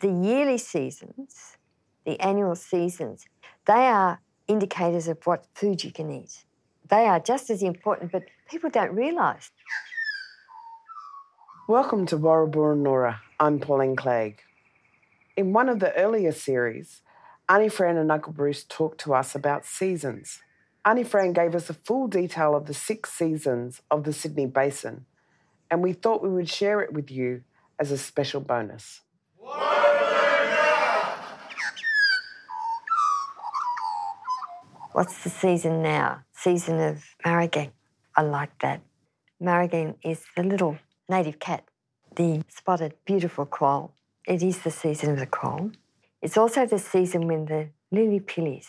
the yearly seasons, the annual seasons, they are indicators of what food you can eat. They are just as important, but people don't realise. Welcome to Warrabur Nora. I'm Pauline Clegg. In one of the earlier series, Auntie Fran and Uncle Bruce talked to us about seasons. Auntie Fran gave us a full detail of the six seasons of the Sydney Basin, and we thought we would share it with you as a special bonus. What's the season now? Season of Marigay. I like that. Marigay is the little native cat, the spotted, beautiful quoll. It is the season of the quoll. It's also the season when the lily pillies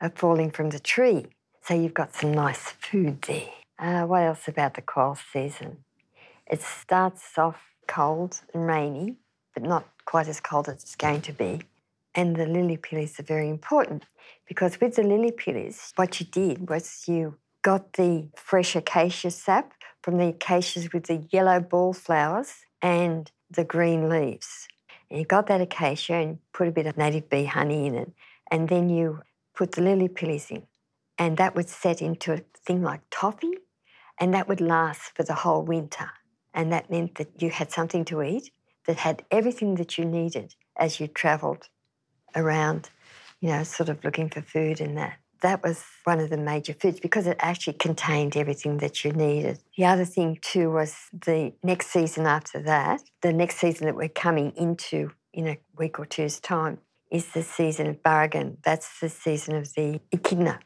are falling from the tree. So you've got some nice food there. Uh, what else about the quoll season? It starts off cold and rainy, but not quite as cold as it's going to be. And the lily pillies are very important because with the lily pillies, what you did was you got the fresh acacia sap from the acacias with the yellow ball flowers and the green leaves. And you got that acacia and put a bit of native bee honey in it. And then you put the lily pillies in. And that would set into a thing like toffee. And that would last for the whole winter. And that meant that you had something to eat that had everything that you needed as you travelled around, you know, sort of looking for food and that that was one of the major foods because it actually contained everything that you needed. The other thing, too, was the next season after that, the next season that we're coming into in a week or two's time, is the season of barragan. That's the season of the echidna,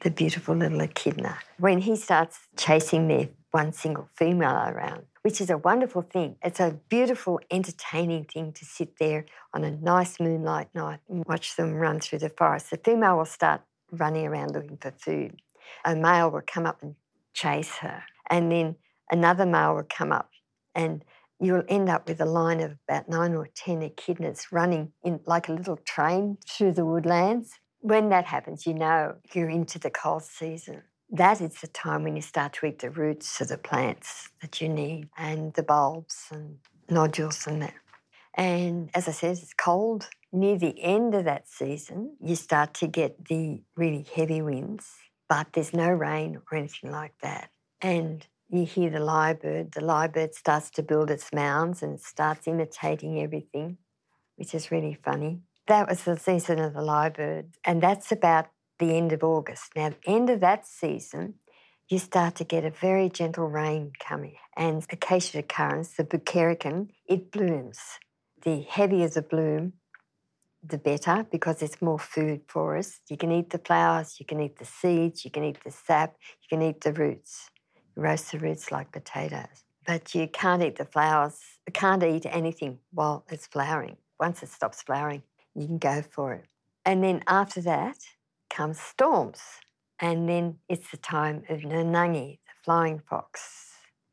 the beautiful little echidna. When he starts chasing their one single female around, which is a wonderful thing. It's a beautiful, entertaining thing to sit there on a nice moonlight night and watch them run through the forest. The female will start running around looking for food. A male will come up and chase her, and then another male will come up, and you'll end up with a line of about nine or ten echidnas running in like a little train through the woodlands. When that happens, you know you're into the cold season. That is the time when you start to eat the roots of the plants that you need and the bulbs and nodules and that. And as I said, it's cold near the end of that season, you start to get the really heavy winds, but there's no rain or anything like that. And you hear the lyrebird. The lyrebird starts to build its mounds and starts imitating everything, which is really funny. That was the season of the lyrebird, and that's about the end of August. Now, end of that season, you start to get a very gentle rain coming, and Acacia decurrens, the buckericum, it blooms. The heavier the bloom, the better because it's more food for us. You can eat the flowers, you can eat the seeds, you can eat the sap, you can eat the roots. roast the roots like potatoes. But you can't eat the flowers, you can't eat anything while it's flowering. Once it stops flowering, you can go for it. And then after that comes storms. And then it's the time of Nunangi, the flying fox.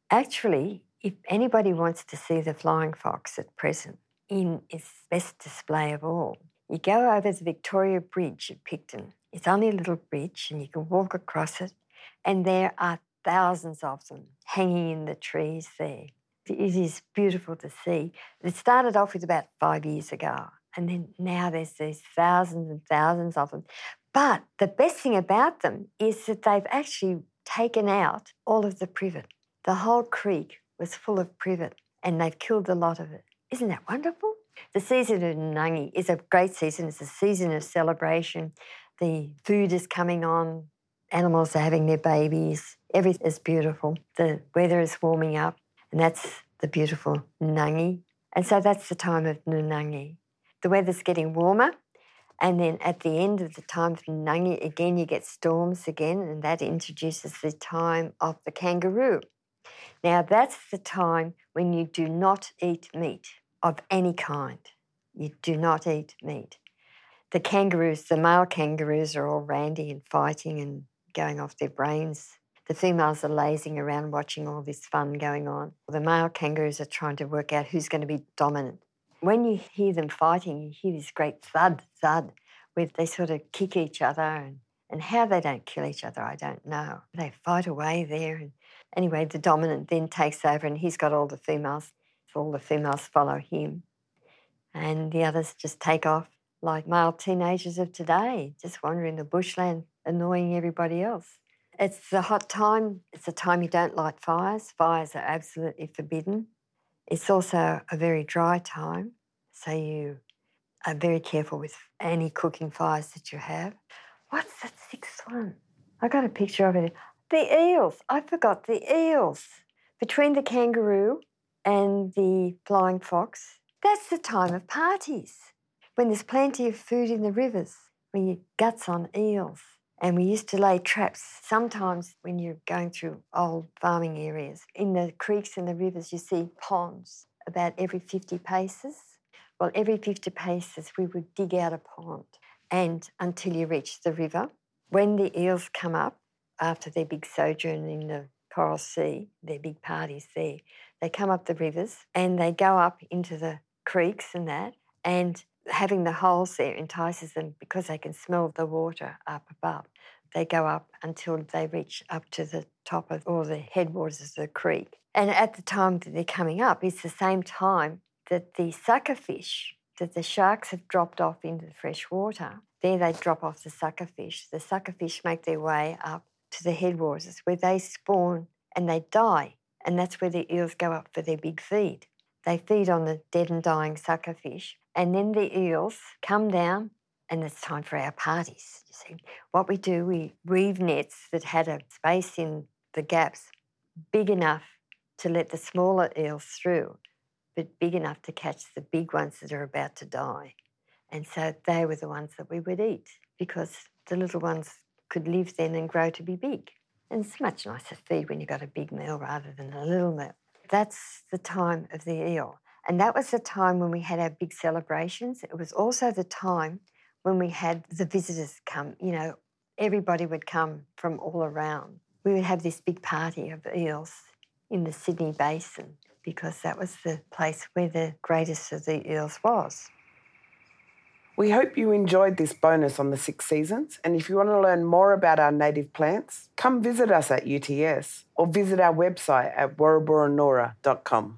Actually, if anybody wants to see the flying fox at present, in its best display of all. You go over the Victoria Bridge at Picton. It's only a little bridge and you can walk across it, and there are thousands of them hanging in the trees there. It is beautiful to see. It started off with about five years ago, and then now there's these thousands and thousands of them. But the best thing about them is that they've actually taken out all of the privet. The whole creek was full of privet, and they've killed a lot of it. Isn't that wonderful? The season of Nangi is a great season. It's a season of celebration. The food is coming on, animals are having their babies, everything is beautiful. The weather is warming up, and that's the beautiful Nangi. And so that's the time of Nunangi. The weather's getting warmer, and then at the end of the time of Nunangi, again, you get storms again, and that introduces the time of the kangaroo. Now, that's the time when you do not eat meat of any kind. You do not eat meat. The kangaroos, the male kangaroos, are all randy and fighting and going off their brains. The females are lazing around watching all this fun going on. The male kangaroos are trying to work out who's going to be dominant. When you hear them fighting, you hear this great thud, thud, where they sort of kick each other. And, and how they don't kill each other, I don't know. They fight away there. And Anyway, the dominant then takes over and he's got all the females. So all the females follow him. and the others just take off like male teenagers of today, just wandering the bushland, annoying everybody else. It's the hot time. It's a time you don't light fires. Fires are absolutely forbidden. It's also a very dry time, so you are very careful with any cooking fires that you have. What's the sixth one? I got a picture of it. The eels. I forgot the eels. Between the kangaroo and the flying fox, that's the time of parties when there's plenty of food in the rivers, when you guts on eels. And we used to lay traps sometimes when you're going through old farming areas. In the creeks and the rivers, you see ponds about every 50 paces. Well, every 50 paces, we would dig out a pond and until you reach the river. When the eels come up after their big sojourn in the Coral Sea, their big parties there, they come up the rivers and they go up into the creeks and that. And having the holes there entices them because they can smell the water up above. They go up until they reach up to the top of or the headwaters of the creek. And at the time that they're coming up, it's the same time that the sucker fish that the sharks have dropped off into the fresh water. There they drop off the sucker fish. The sucker fish make their way up to the headwaters where they spawn and they die. And that's where the eels go up for their big feed. They feed on the dead and dying sucker fish and then the eels come down, and it's time for our parties. You see, what we do, we weave nets that had a space in the gaps big enough to let the smaller eels through, but big enough to catch the big ones that are about to die. And so they were the ones that we would eat because the little ones could live then and grow to be big. And it's much nicer feed when you've got a big meal rather than a little meal. That's the time of the eel. And that was the time when we had our big celebrations. It was also the time when we had the visitors come. You know, everybody would come from all around. We would have this big party of eels in the Sydney Basin because that was the place where the greatest of the eels was. We hope you enjoyed this bonus on the six seasons. And if you want to learn more about our native plants, come visit us at UTS or visit our website at warraburranora.com.